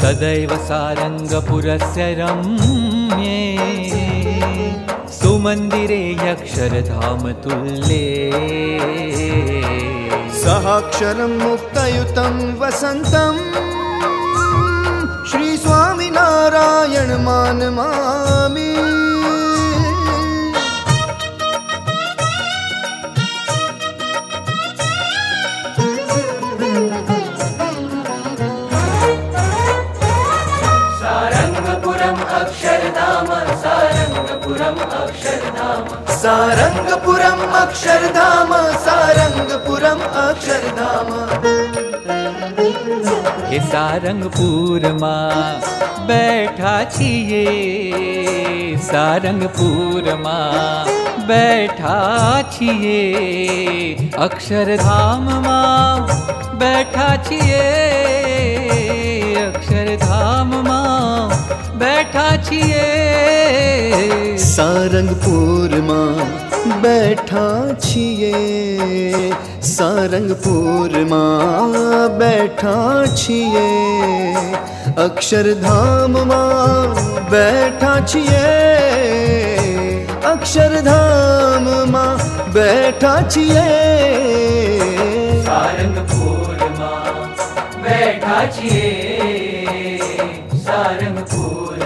सदैव सारङ्गपुरस्य रम्ये सुमन्दिरे यक्षरधाम तुल्ये सहाक्षरं मुक्तयुतं वसन्तम् श्रीस्वामिनारायण સારંગપુરમ અક્ષરધામ સારંગપુરમ અક્ષરધામ એ સારંગપુરમાં બેઠા છીએ સારંગપુરમાં બેઠા છીએ અક્ષરધામમાં બેઠા છીએ અક્ષરધામમાં બેઠા છીએ સારંગપુરમાં બેઠા છીએ સારંગપુરમાં બેઠા છીએ અક્ષરધામમાં બેઠા છીએ અક્ષરધામમાં બેઠા છીએ સારંગપુરમાં બેઠા છીએ સારંગપુરમાં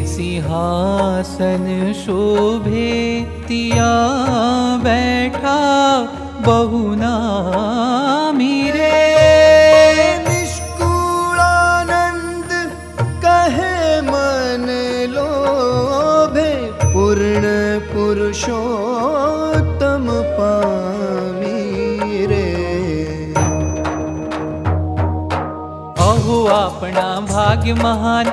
મધ્યે સિંહાસન શોભે તિયા બેઠા બહુના મીરે નિષ્કુળાનંદ કહે મન લોભે પૂર્ણ પુરુષોત્તમ પામી રે અહો આપણા ભાગ્ય મહાન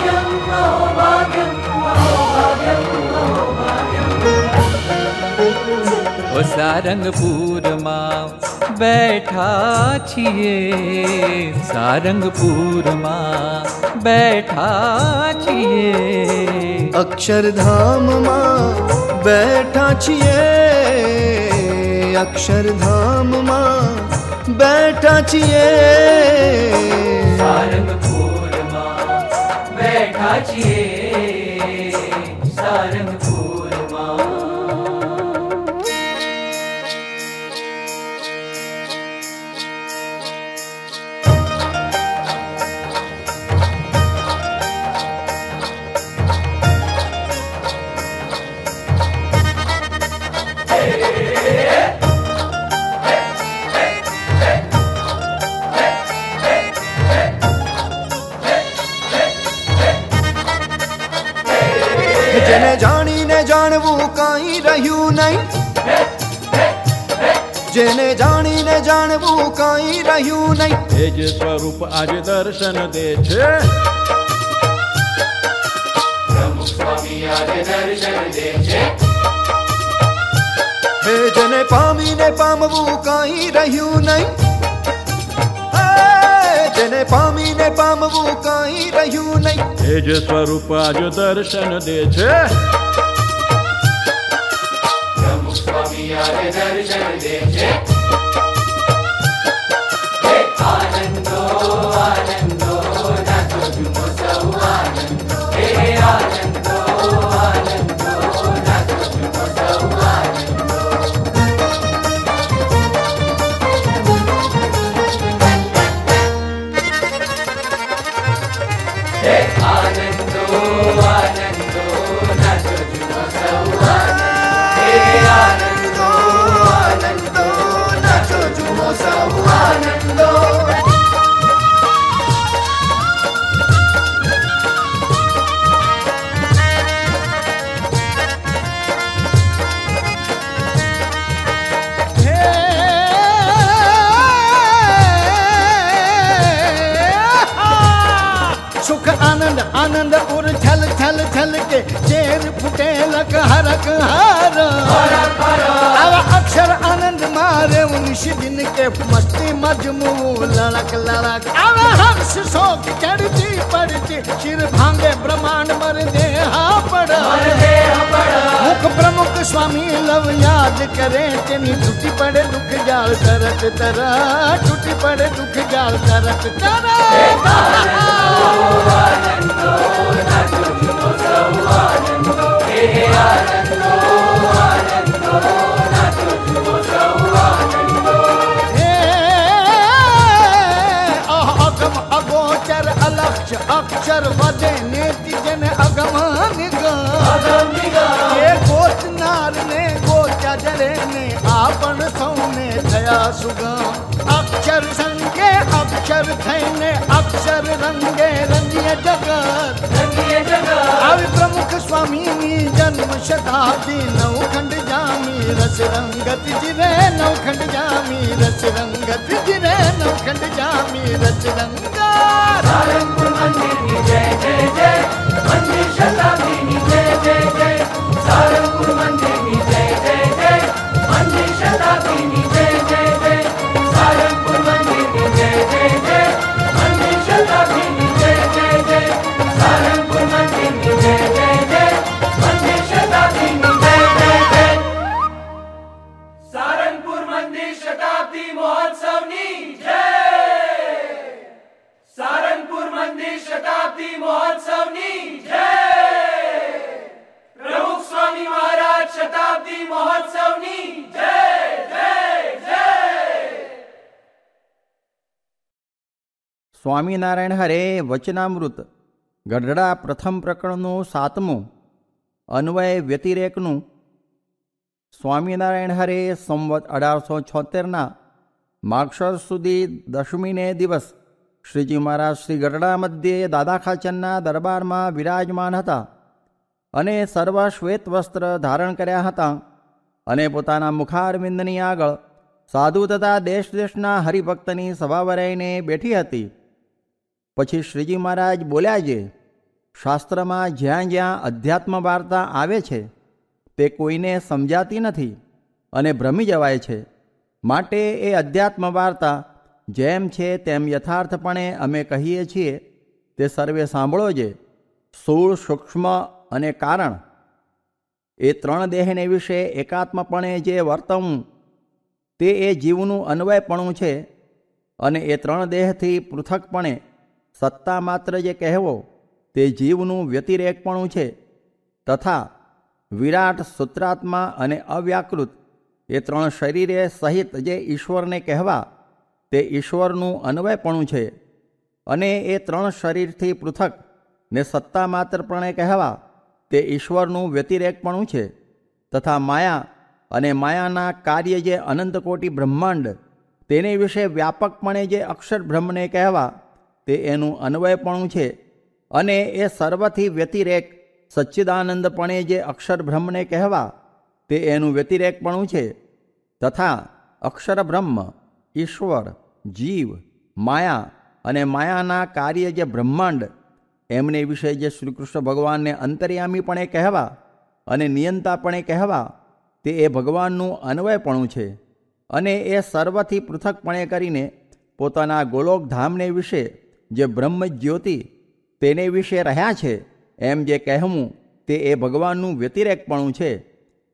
ઓ સારંગપુરમાં બેઠા છીએ. સારંગપુરમાં બેઠા છીએ. અક્ષરધામમાં બેઠા છીએ. અક્ષરધામમાં બેઠા છીએ. સારંગપુરમાં બેઠા છીએ. સારંગપુરમાં જાણવું કઈ રહ્યું નહીં. જેને જાણીને જાણવું કઈ રહ્યું નહીં. એ જ સ્વરૂપ આજે દર્શન દે છે. જેને પામીને પામવું કઈ રહ્યું નહીં. જેને પામીને પામવું કઈ રહ્યું નહીં. એ જ સ્વરૂપ આજે દર્શન દે છે. સ્વામી આજે बारिश जिनके मस्ती मजमू लड़क लड़क। अरे हर्ष शोक चढ़ती पड़ती सिर भांगे ब्रह्मांड मर देहा पड़ा मुख प्रमुख स्वामी लव याद करे तेनी टूटी पड़े दुख जाल तरत तरा टूटी पड़े दुख जाल तरत तरा आनंदो आनंदो आनंदो। અક્ષર વધે ને જન અગમન એ ગોચનાર ને ગોચા જરે ને આપણ સૌને થયા સુગમ. અક્ષર સંગે અક્ષર થઈને અક્ષર રંગે રંગીય જગત આવી પ્રમુખ સ્વામીની જન્મ શતાબ્દી નવખંડ જામી રસ રંગત જીવે નવખંડ જામી રસ રંગત જીવે નવખંડ જામી રસ રંગા મંદિરની જય જય જય. મંદિર શતાબ્દીની જય જય જય સારંગપુર મંદિરની જય જય જય. મંદિર શતાબ્દીની સ્વામિનારાયણ હરે વચનામૃત. ગઢડા પ્રથમ પ્રકરણનું સાતમું. અન્વય વ્યતિરેકનું. સ્વામિનારાયણ હરે સંવત અઢારસો છોતેરના માક્ષર સુધી દશમીને દિવસ. શ્રીજી મહારાજ શ્રી ગઢડા મધ્યે દાદા ખાચરના દરબારમાં વિરાજમાન હતા અને સર્વ શ્વેત વસ્ત્ર ધારણ કર્યા હતા અને પોતાના મુખારવિંદની આગળ સાધુ તથા દેશ દેશના હરિભક્તની સભા વરાઈને બેઠી હતી. પછી શ્રીજી મહારાજ બોલ્યા છે, શાસ્ત્રમાં જ્યાં જ્યાં અધ્યાત્મ વાર્તા આવે છે, તે કોઈને સમજાતી નથી અને ભ્રમી જવાય છે. માટે એ અધ્યાત્મ વાર્તા જેમ છે તેમ યથાર્થપણે અમે કહીએ છીએ, તે સર્વે સાંભળો છે સ્થૂળ સૂક્ષ્મ અને કારણ. એ ત્રણ દેહને વિશે એકાત્મપણે જે વર્તવું, તે એ જીવનું અન્વયપણું છે અને એ ત્રણ દેહથી પૃથકપણે સત્તા માત્ર જે કહેવો, તે જીવનું વ્યતિરેકપણું છે. તથા વિરાટ સૂત્રાત્મા અને અવ્યાકૃત, એ ત્રણ શરીરે સહિત જે ઈશ્વરને કહેવા, તે ઈશ્વરનું અન્વયપણું છે. અને એ ત્રણ શરીરથી પૃથક ને સત્તા માત્રપણે કહેવા, તે ઈશ્વરનું વ્યતિરેકપણું છે. તથા માયા અને માયાના કાર્ય જે અનંતકોટી બ્રહ્માંડ, તેને વિશે વ્યાપકપણે જે અક્ષર બ્રહ્મને કહેવા તે એનું અન્વયપણું છે અને એ સર્વથી વ્યતિરેક સચ્ચિદાનંદપણે જે અક્ષરબ્રહ્મને કહેવા, તે એનું વ્યતિરેકપણું છે. તથા અક્ષર બ્રહ્મ ઈશ્વર, જીવ, માયા અને માયાના કાર્ય જે બ્રહ્માંડ, એમને વિશે જે શ્રીકૃષ્ણ ભગવાનને અંતર્યામીપણે કહેવા અને નિયંતાપણે કહેવા, તે એ ભગવાનનું અન્વયપણું છે. અને એ સર્વથી પૃથકપણે કરીને પોતાના ગોલોકધામને વિશે જે બ્રહ્મ જ્યોતિ તેને વિશે રહ્યા છે, એમ જે કહેવું તે એ ભગવાનનું વ્યતિરેકપણું છે.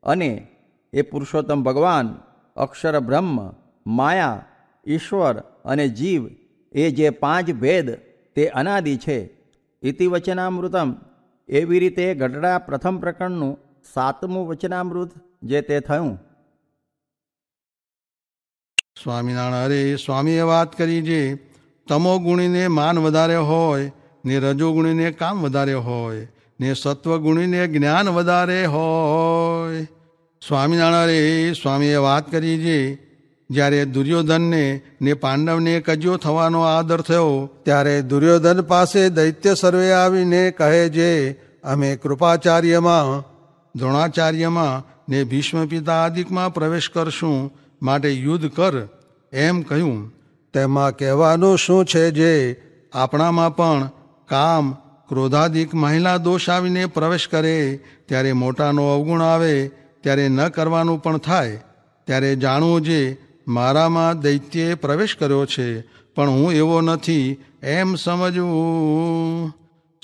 અને એ પુરુષોત્તમ ભગવાન, અક્ષર બ્રહ્મ, માયા, ઈશ્વર અને જીવ, એ જે પાંચ ભેદ, તે અનાદિ છે. ઇતિ વચનામૃતમ એવી રીતે ગઢડા પ્રથમ પ્રકરણનું સાતમું વચનામૃત જે તે થયું. સ્વામિનારાયણ, અરે સ્વામીએ વાત કરી જે તમો ગુણીને માન વધારે હોય, ને રજોગુણીને કામ વધારે હોય, ને સત્વગુણીને જ્ઞાન વધારે હોય. સ્વામિનારાયણ, સ્વામીએ વાત કરી છે જ્યારે દુર્યોધનને ને પાંડવને કજો થવાનો આદર થયો, ત્યારે દુર્યોધન પાસે દૈત્ય સર્વે આવીને કહે છે અમે કૃપાચાર્યમાં, દ્રોણાચાર્યમાં ને ભીષ્મ પિતા આદિકમાં પ્રવેશ કરશું, માટે યુદ્ધ કર, એમ કહ્યું. તેમાં કહેવાનું શું છે જે આપણામાં પણ કામ, ક્રોધાધિક મહિલા દોષ આવીને પ્રવેશ કરે, ત્યારે મોટાનો અવગુણ આવે, ત્યારે ન કરવાનું પણ થાય. ત્યારે જાણવું જે મારામાં દૈત્યે પ્રવેશ કર્યો છે, પણ હું એવો નથી, એમ સમજવું.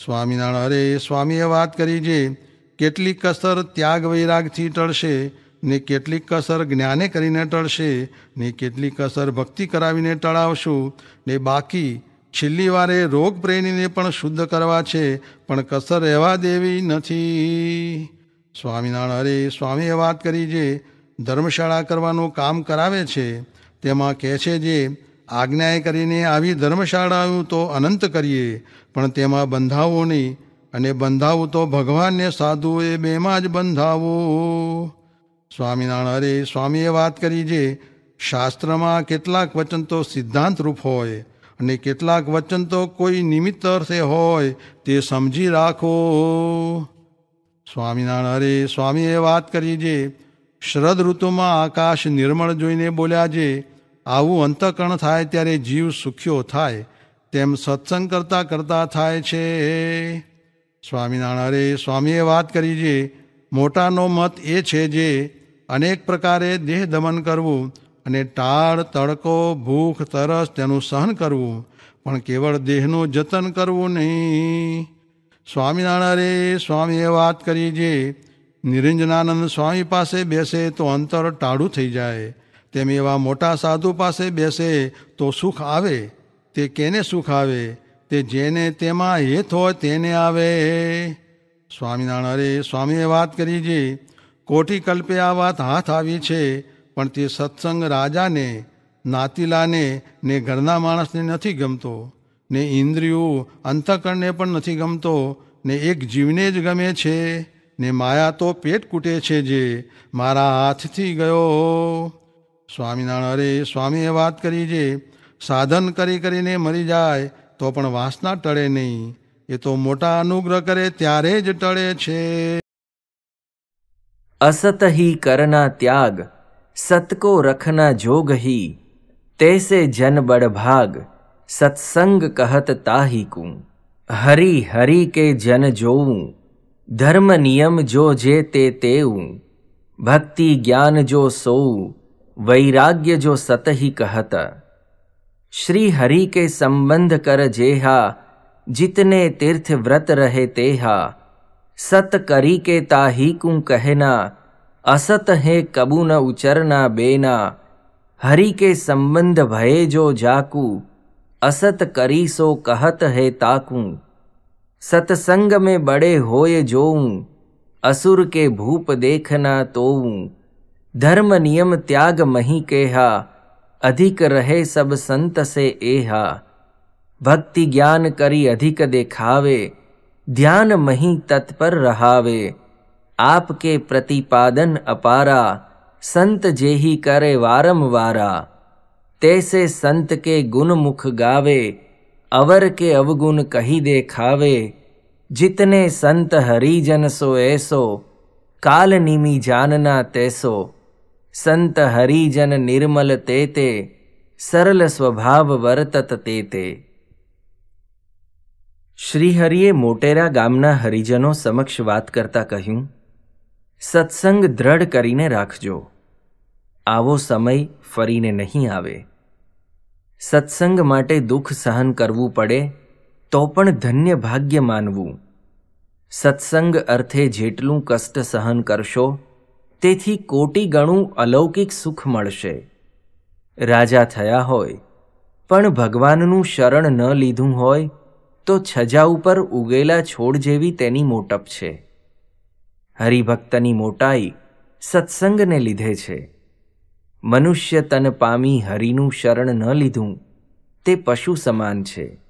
સ્વામિનારાયણ, અરે, સ્વામીએ વાત કરી જે, કેટલી કસર ત્યાગ વૈરાગથી ટળશે ને કેટલીક કસર જ્ઞાને કરીને ટળશે, ને કેટલીક કસર ભક્તિ કરાવીને ટળાવશું, ને બાકી છેલ્લી વારે રોગ પ્રેમીને પણ શુદ્ધ કરવા છે, પણ કસર રહેવા દેવી નથી. સ્વામિનારાયણ અરે સ્વામીએ વાત કરી જે ધર્મશાળા કરવાનું કામ કરાવે છે, તેમાં કહે છે જે આજ્ઞાએ કરીને આવી ધર્મશાળાઓ તો અનંત કરીએ, પણ તેમાં બંધાવો નહીં, અને બંધાવું તો ભગવાનને સાધુએ બેમાં જ બંધાવો. સ્વામિનારાયણ, અરે સ્વામીએ વાત કરી જે શાસ્ત્રમાં કેટલાક વચન તો સિદ્ધાંત રૂપ હોય અને કેટલાક વચન તો કોઈ નિમિત્ત અર્થે હોય, તે સમજી રાખો. સ્વામિનારાયણ, અરે સ્વામીએ વાત કરી જે શરદ ઋતુમાં આકાશ નિર્મળ જોઈને બોલ્યા જે, આવું અંતકરણ થાય ત્યારે જીવ સુખ્યો થાય, તેમ સત્સંગ કરતા કરતા થાય છે. સ્વામિનારાયણ, અરે સ્વામીએ વાત કરી જે, મોટાનો મત એ છે જે અનેક પ્રકારે દેહ દમન કરવું અને ટાળ, તડકો, ભૂખ, તરસ તેનું સહન કરવું, પણ કેવળ દેહનું જતન કરવું નહીં. સ્વામિનારાયણ સ્વામીએ વાત કરી જે નિરંજનાનંદ સ્વામી પાસે બેસે તો અંતર ટાળું થઈ જાય. તેમ એવા મોટા સાધુ પાસે બેસે તો સુખ આવે. તે કેને સુખ આવે? તે જેને તેમાં હેત હોય તેને આવે. સ્વામિનારાયણ સ્વામીએ વાત કરી જે કોટી કલ્પે આ વાત હાથ આવી છે, પણ તે સત્સંગ રાજાને, નાતીલાને ને ઘરના માણસને નથી ગમતો, ને ઇન્દ્રિયો અંતકરણને પણ નથી ગમતો, ને એક જીવને જ ગમે છે, ને માયા તો પેટ કૂટે છે જે મારા હાથથી ગયો. સ્વામિનારાયણ, અરે સ્વામીએ વાત કરી જે, સાધન કરી કરીને મરી જાય, તો પણ વાસના ટળે નહીં, એ તો મોટા અનુગ્રહ કરે, ત્યારે જ ટળે છે. असत ही करना त्याग, सत को रखना जोग ही तैसे जन बड़ भाग, सत्संग कहत ताही कू। हरि हरि के जन जोऊं, धर्म नियम जो जे ते तेऊं, भक्ति ज्ञान जो सोऊं, वैराग्य जो सत ही कहत। श्री हरि के संबंध कर जेहा, जितने तीर्थ व्रत रहे तेहा सत करी के ताही कू कहना, असत है कबू न उचरना बेना। हरि के संबंध भये जो जाकू, असत करी सो कहत है ताकू। सतसंग में बड़े होय जोऊं, असुर के भूप देखना तोऊं। धर्म नियम त्याग मही केहा, अधिक रहे सब संत से एहा। भक्ति ज्ञान करी अधिक देखावे ध्यान मही तत्पर रहावे। आपके प्रतिपादन अपारा, संत जेही करे वारम वारा। तैसे संत के गुण मुख गावे, अवर के अवगुण कही देखावे। जितने संत हरिजन सो ऐसो, काल निमी जानना तैसो। संत हरिजन निर्मल तेते, सरल स्वभाव वर्तत तेते। શ્રીહરિએ મોટેરા ગામના હરિજનો સમક્ષ વાત કરતા કહ્યું, સત્સંગ દ્રઢ કરીને રાખજો. આવો સમય ફરીને નહીં આવે. સત્સંગ માટે દુઃખ સહન કરવું પડે તો પણ ધન્ય ભાગ્ય માનવું. સત્સંગ અર્થે જેટલું કષ્ટ સહન કરશો, તેથી કોટી ગણું અલૌકિક સુખ મળશે. રાજા થયા હોય, પણ ભગવાનનું શરણ ન લીધું હોય તો છજા ઉપર ઉગેલા છોડ જેવી તેની મોટપ છે. હરિભક્તની મોટાઈ સત્સંગને લીધે છે. મનુષ્ય તન પામી હરિનું શરણ ન લીધું, તે પશુ સમાન છે.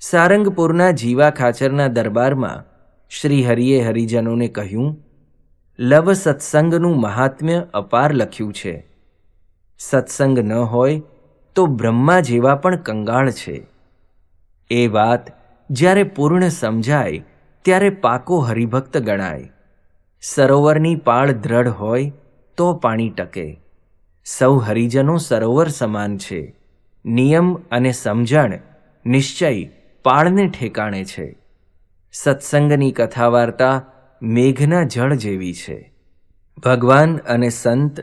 સારંગપુરના જીવા ખાચરના દરબારમાં શ્રી હરિએ હરિજનોને કહ્યું, લવ સત્સંગનું મહાત્મ્ય અપાર લખ્યું છે. સત્સંગ ન હોય તો બ્રહ્મા જેવા પણ કંગાળ છે. એ વાત જ્યારે પૂર્ણ સમજાય, ત્યારે પાકો હરિભક્ત ગણાય. સરોવરની પાળ દ્રઢ હોય, તો પાણી ટકે. સૌ હરિજનો સરોવર સમાન છે. નિયમ અને સમજણ નિશ્ચય પાળને ઠેકાણે છે. સત્સંગની કથા વાર્તા મેઘના જળ જેવી છે. ભગવાન અને સંત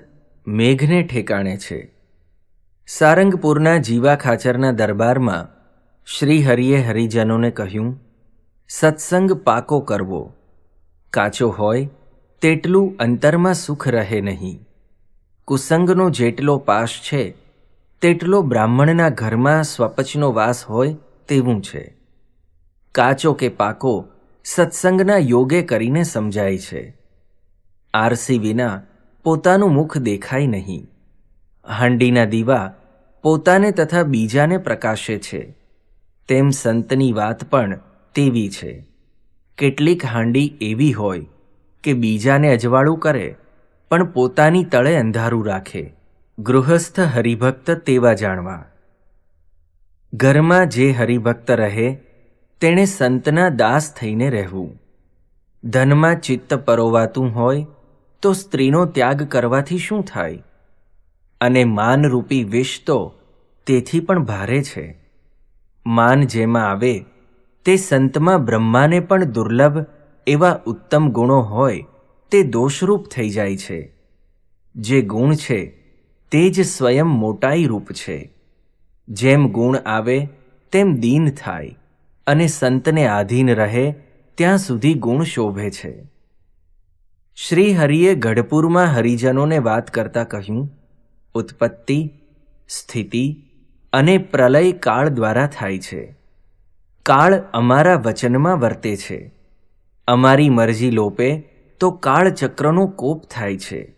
મેઘને ઠેકાણે છે. સારંગપુરના જીવા ખાચરના દરબારમાં શ્રી હરિએ હરિજનોને કહ્યું, સત્સંગ પાકો કરવો. કાચો હોય, તેટલું અંતરમાં સુખ રહે નહીં. કુસંગનો જેટલો પાશ છે, તેટલો બ્રાહ્મણના ઘરમાં સ્વપચનો વાસ હોય તેવું છે. કાચો કે પાકો સત્સંગના યોગે કરીને સમજાય છે. આરસી વિના પોતાનું મુખ દેખાય નહીં. હાંડીના દીવા પોતાને તથા બીજાને પ્રકાશે છે. તેમ સંતની વાત પણ તેવી છે. કેટલીક હાંડી એવી હોય કે બીજાને અજવાળું કરે, પણ પોતાની તળે અંધારું રાખે. ગૃહસ્થ હરિભક્ત તેવા જાણવા. ઘરમાં જે હરિભક્ત રહે, તેણે સંતના દાસ થઈને રહેવું. ધનમાં ચિત્ત પરોવાતું હોય, તો સ્ત્રીનો ત્યાગ કરવાથી શું થાય? અને માનરૂપી વિષ તો તેથી પણ ભારે છે. માન જેમાં આવે, તે સંતમાં બ્રહ્માને પણ દુર્લભ એવા ઉત્તમ ગુણો હોય, તે દોષરૂપ થઈ જાય છે. જે ગુણ છે, તે જ સ્વયં મોટાઈ રૂપ છે. જેમ ગુણ આવે, તેમ દીન થાય, અને સંતને આધીન રહે, ત્યાં સુધી ગુણ શોભે છે. શ્રી હરિએ ગઢપુરમાં હરિજનોને વાત કરતા કહ્યું, ઉત્પત્તિ, સ્થિતિ અને પ્રલય કાળ દ્વારા થાય છે. કાળ અમારા વચનમાં વર્તે છે. અમારી મરજી લોપે તો કાળચક્રનો કોપ થાય છે.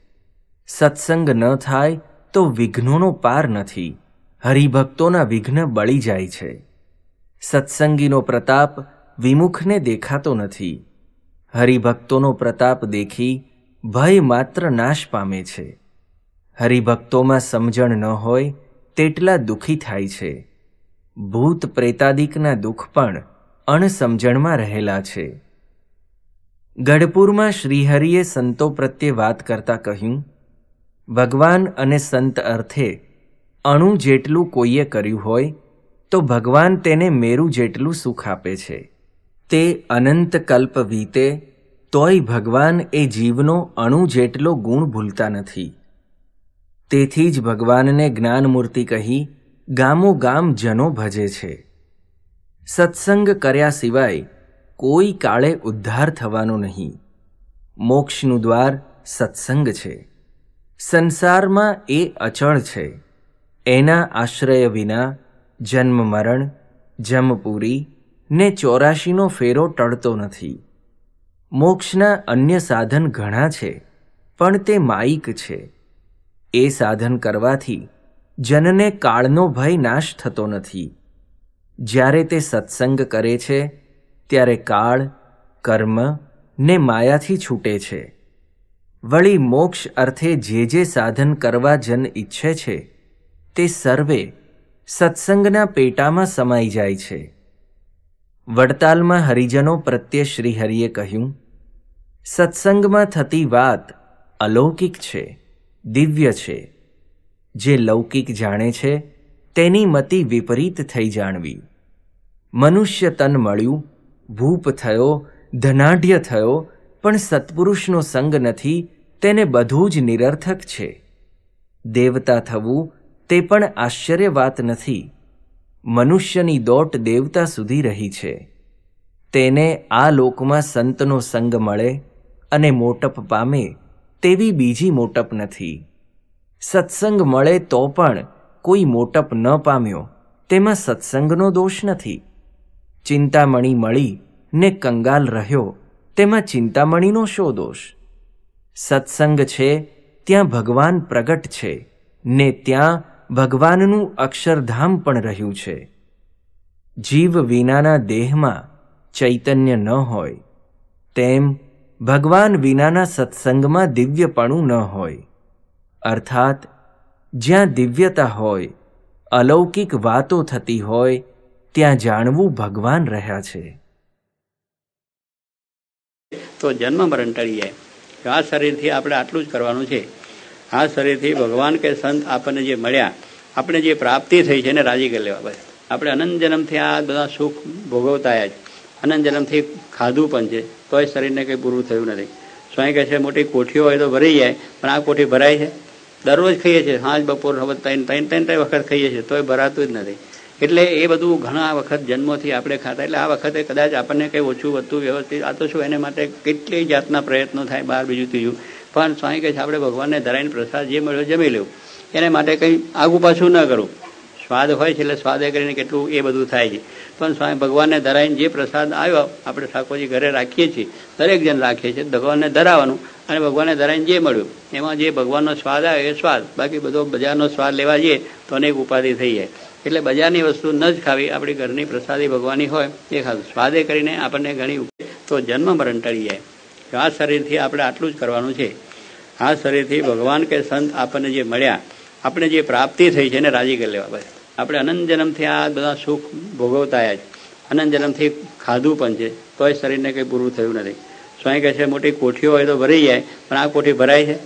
સત્સંગ ન થાય તો વિઘ્નોનો પાર નથી. હરિભક્તોના વિઘ્ન બળી જાય છે. સત્સંગીનો પ્રતાપ વિમુખને દેખાતો નથી. હરિભક્તોનો પ્રતાપ દેખી ભય માત્ર નાશ પામે છે. હરિભક્તોમાં સમજણ ન હોય તેટલા દુઃખી થાય છે. ભૂત પ્રેતાદિકના દુઃખ પણ અણસમજણમાં રહેલા છે. ગઢપુરમાં શ્રીહરિએ સંતો પ્રત્યે વાત કરતા કહ્યું, ભગવાન અને સંત અર્થે અણુ જેટલું કોઈએ કર્યું હોય, તો ભગવાન તેને મેરું જેટલું સુખ આપે છે. તે અનંત કલ્પ વીતે, તોય ભગવાન એ જીવનો અણુ જેટલો ગુણ ભૂલતા નથી. તેથી જ ભગવાનને જ્ઞાનમૂર્તિ કહી ગામો ગામ જનો ભજે છે. સત્સંગ કર્યા સિવાય કોઈ કાળે ઉદ્ધાર થવાનો નહીં. મોક્ષનું દ્વાર સત્સંગ છે. સંસારમાં એ અચળ છે. એના આશ્રય વિના જન્મ મરણ જમપુરી ને ચોરાશીનો ફેરો ટળતો નથી. મોક્ષના અન્ય સાધન ઘણા છે, પણ તે માયિક છે. એ સાધન કરવાથી જનને કાળનો ભય નાશ થતો નથી. જ્યારે તે સત્સંગ કરે છે, ત્યારે કાળ, કર્મ ને માયાથી છૂટે છે. વળી મોક્ષ અર્થે જે જે સાધન કરવા જન ઈચ્છે છે, તે સર્વે સત્સંગના પેટામાં સમાઈ જાય છે. વડતાલમાં હરિજનો પ્રત્યે શ્રીહરિએ કહ્યું, સત્સંગમાં થતી વાત અલૌકિક છે. દિવ્ય છે. જે લૌકિક જાણે છે, તેની મતિ વિપરીત થઈ જાણવી. મનુષ્ય તન મળ્યું, ભૂપ થયો, ધનાઢ્ય થયો, પણ સત્પુરુષનો સંગ નથી, તેને બધું જ નિરર્થક છે. દેવતા થવું, તે પણ આશ્ચર્ય વાત નથી. મનુષ્યની દોટ દેવતા સુધી રહી છે. તેને આ લોકમાં સંતનો સંગ મળે અને મોટપ પામે. તેવી બીજી મોટપ નથી. સત્સંગ મળે તો પણ કોઈ મોટપ ન પામ્યો, તેમાં સત્સંગનો દોષ નથી. ચિંતામણી મળી ને કંગાલ રહ્યો, તેમાં ચિંતામણીનો શો દોષ? સત્સંગ છે, ત્યાં ભગવાન પ્રગટ છે, ને ત્યાં ભગવાનનું અક્ષરધામ પણ રહ્યું છે. જીવ વિનાના દેહમાં ચૈતન્ય ન હોય, તેમ ભગવાન વિનાના સત્સંગમાં દિવ્યપણું ન હોય. અર્થાત, જ્યાં દિવ્યતા હોય, અલૌકિક વાતો થતી હોય, ત્યાં જાણવું ભગવાન રહ્યા છે. તો જન્મ મરણ ટળી આ શરીરથી આપણે આટલું જ કરવાનું છે. આ શરીરથી ભગવાન કે સંત આપણને જે મળ્યા, આપણે જે પ્રાપ્તિ થઈ છે એને રાજી કરી લેવા બસ. આપણે અનંત જન્મથી આ બધા સુખ ભોગવતા છે. અનંત જન્મથી ખાધું પણ છે. તોય શરીરને કંઈ પૂરું થયું નથી. સ્વાઈ કહે છે, મોટી કોઠીઓ હોય તો ભરાઈ જાય, પણ આ કોઠી ભરાય છે? દરરોજ ખાઈએ છીએ, સાંજ, બપોર, હવે ત્રણ ત્રણ ત્રણ ત્રણ વખત ખાઈએ છીએ, તોય ભરાતું જ નથી. એટલે એ બધું ઘણા વખત જન્મોથી આપણે ખાતા, એટલે આ વખતે કદાચ આપણને કંઈ ઓછું વધતું વ્યવસ્થિત, આ તો શું, એને માટે કેટલી જાતના પ્રયત્નો થાય બહાર બીજું, ત્રીજું. પણ સ્વાઈ કહે છે, આપણે ભગવાનને ધરાઈને પ્રસાદ જે મળ્યો, જમી લેવું એને માટે કંઈ આગુ પાછું ન કરવું સ્વાદ હોય છે એટલે સ્વાદે કરીને કેટલું એ બધું થાય છે. પણ સ્વામી ભગવાનને ધરાવીને જે પ્રસાદ આવ્યો, આપણે ઠાકોરજી ઘરે રાખીએ છીએ, દરેક જણ રાખીએ છીએ, ભગવાનને ધરાવવાનું અને ભગવાનને ધરાવીને જે મળ્યું, એમાં જે ભગવાનનો સ્વાદ આવ્યો, એ સ્વાદ. બાકી બધો બજારનો સ્વાદ લેવા જઈએ, તો અનેક ઉપાધિ થઈ જાય. એટલે બજારની વસ્તુ ન જ ખાવી, આપણી ઘરની પ્રસાદી ભગવાનની હોય, એ ખાધું સ્વાદે કરીને આપણને ઘણી તો જન્મ મરણ ટળી જાય. આ શરીરથી આપણે આટલું જ કરવાનું છે. આ શરીરથી ભગવાન કે સંત આપણને જે મળ્યા, આપણે જે પ્રાપ્તિ થઈ છે એને રાજી કરી લેવા બસ. આપણે અનંત જન્મથી આ બધા સુખ ભોગવતા જ. અનંત જન્મથી ખાધું પણ છે, તોય શરીરને કંઈ પૂરું થયું નથી. સ્વાઈ કહે છે, મોટી કોઠીઓ હોય તો ભરાઈ જાય, પણ આ કોઠી ભરાય છે?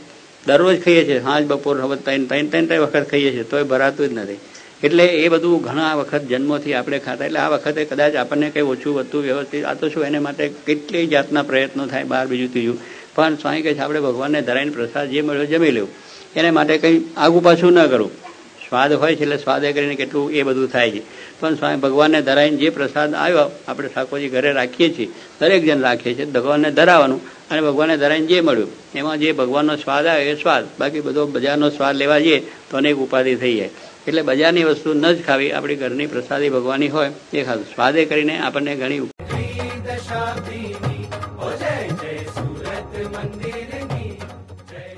દરરોજ ખાઈએ છીએ, સાંજ, બપોર, હવે ત્રણ ત્રણ ત્રણ ત્રણ વખત ખાઈએ છીએ, તોય ભરાતું જ નથી. એટલે એ બધું ઘણા વખત જન્મોથી આપણે ખાતા, એટલે આ વખતે કદાચ આપણને કંઈ ઓછું વધતું વ્યવસ્થિત, આ તો શું, એને માટે કેટલી જાતના પ્રયત્નો થાય બહાર બીજું, ત્રીજું. પણ સ્વામી કહે છે, આપણે ભગવાનને ધરાઈને પ્રસાદ જે મળ્યો, જમી લેવું. એને માટે કંઈ આગુ પાછું ન કરવું સ્વાદ હોય છે એટલે સ્વાદે કરીને કેટલું એ બધું થાય છે. પણ સ્વામી ભગવાનને ધરાવીને જે પ્રસાદ આવ્યો, આપણે ઠાકોરજી ઘરે રાખીએ છીએ, દરેક જણ રાખીએ છીએ, ભગવાનને ધરાવવાનું અને ભગવાનને ધરાવીને જે મળ્યું, એમાં જે ભગવાનનો સ્વાદ આવે એ સ્વાદ, બાકી બધો બજારનો સ્વાદ લેવા જઈએ તો અનેક ઉપાધિ થઈ જાય. એટલે બજારની વસ્તુ ન જ ખાવી, આપણી ઘરની પ્રસાદી ભગવાનની હોય, એ ખાધું સ્વાદે કરીને આપણને ઘણી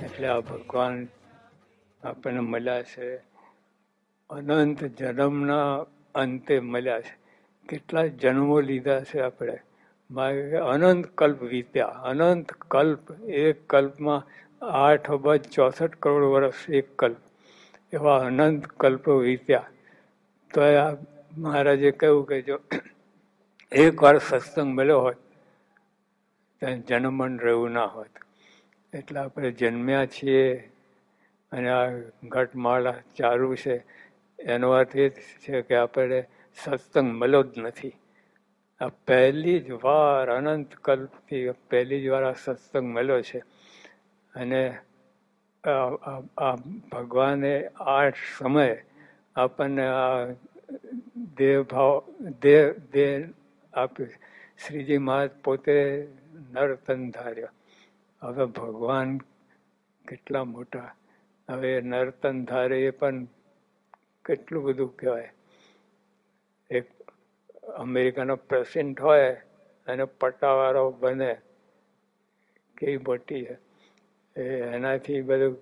એટલે આ ભગવાન આપણને મળ્યા છે. અનંત જન્મના અંતે મળ્યા છે. કેટલા જન્મો લીધા છે આપણે? અનંત કલ્પ વીત્યા. અનંત કલ્પ, એક કલ્પમાં આઠ અબજ ચોસઠ કરોડ વર્ષ એક કલ્પ. એવા અનંત કલ્પો વીત્યા. તો આ મહારાજે કહ્યું કે જો એક વાર સત્સંગ મળ્યો હોત ત્યાં જન્મન રહ્યું ના હોત. એટલે આપણે જન્મ્યા છીએ અને આ ઘટમાળા ચાલુ છે. એનો અર્થ એ છે કે આપણે સત્સંગ મળ્યો જ નથી. આ પહેલી જ વાર અનંત કલ્પથી પહેલી જ વાર આ સત્સંગ મળ્યો છે. અને આ ભગવાને આ સમયે આપણને આ દેહભાવ દેહ દેહ આપ્યું શ્રીજી મહારાજ પોતે નરતન ધાર્યો. હવે ભગવાન કેટલા મોટા. હવે નર્તન ધારે એ પણ કેટલું બધું કહેવાય. એક અમેરિકાનો પ્રેસિડન્ટ હોય અને પટ્ટાવાળો બને, કેવી મોટી છે. એનાથી બધું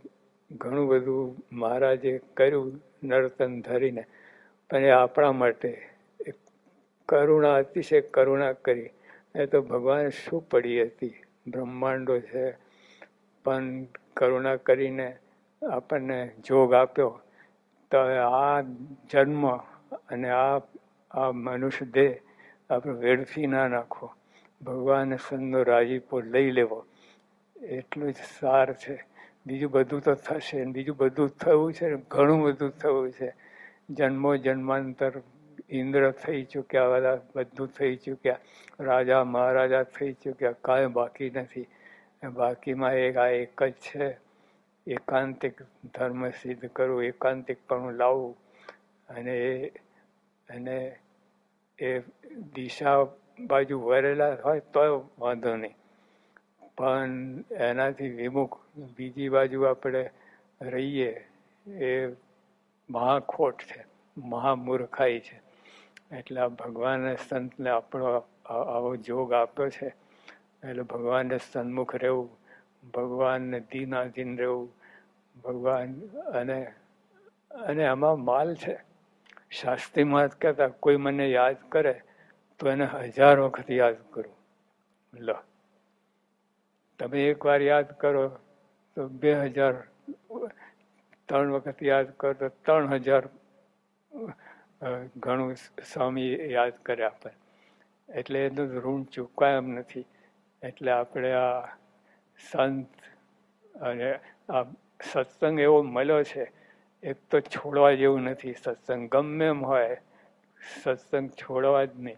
ઘણું બધું મહારાજે કર્યું નર્તન ધરીને. પણ એ આપણા માટે કરુણા, અતિશય કરુણા કરી. એ તો ભગવાન શું પડી હતી? બ્રહ્માંડો છે. પણ કરુણા કરીને આપણને જોગ આપ્યો. તો આ જન્મ અને આ આ મનુષ્ય દેહ આપણે વેડફી ના નાખો. ભગવાન સંતનો રાજીપો લઈ લેવો. એટલું જ સાર છે. બીજું બધું તો થશે બીજું બધું થયું છે ઘણું બધું થયું છે. જન્મો જન્માંતર ઇન્દ્ર થઈ ચૂક્યા, બધા બધું થઈ ચૂક્યા. રાજા મહારાજા થઈ ચૂક્યા. કાંઈ બાકી નથી. બાકીમાં એક, આ એક જ છે. એકાંતિક ધર્મ સિદ્ધ કરવું એકાંતિકપણું લાવવું અને એ અને એ દિશા બાજુ વરેલા હોય તો વાંધો નહીં. પણ એનાથી વિમુખ બીજી બાજુ આપણે રહીએ એ મહાખોટ છે, મહામૂર્ખાઈ છે. એટલે ભગવાને સંતને આપણો આવો જોગ આપ્યો છે. એટલે ભગવાનને સન્મુખ રહેવું ભગવાનને દીનાધીન રહેવું. ભગવાન અને અને આમાં માલ છે. શાસ્ત્રીમાં જ કહેતા, કોઈ મને યાદ કરે તો એને હજાર વખત યાદ કરું. લો. તમે એકવાર યાદ કરો તો બે હજાર, ત્રણ વખત યાદ કરો તો ત્રણ હજાર ઘણું સ્વામી યાદ કરે આપણે. એટલે એનું ઋણ ચૂકવાય એમ નથી. એટલે આપણે આ સંત અને આ સત્સંગ એવો મળ્યો છે, એક તો છોડવા જેવું નથી, સત્સંગ ગમે એમ હોય, સત્સંગ છોડવા જ નહીં.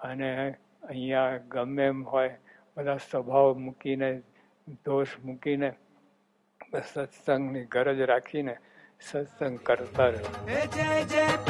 અને અહીંયા ગમે એમ હોય, બધા સ્વભાવ મૂકીને, દોષ મૂકીને સત્સંગની ગરજ રાખીને સત્સંગ કરતા રહો. જય જય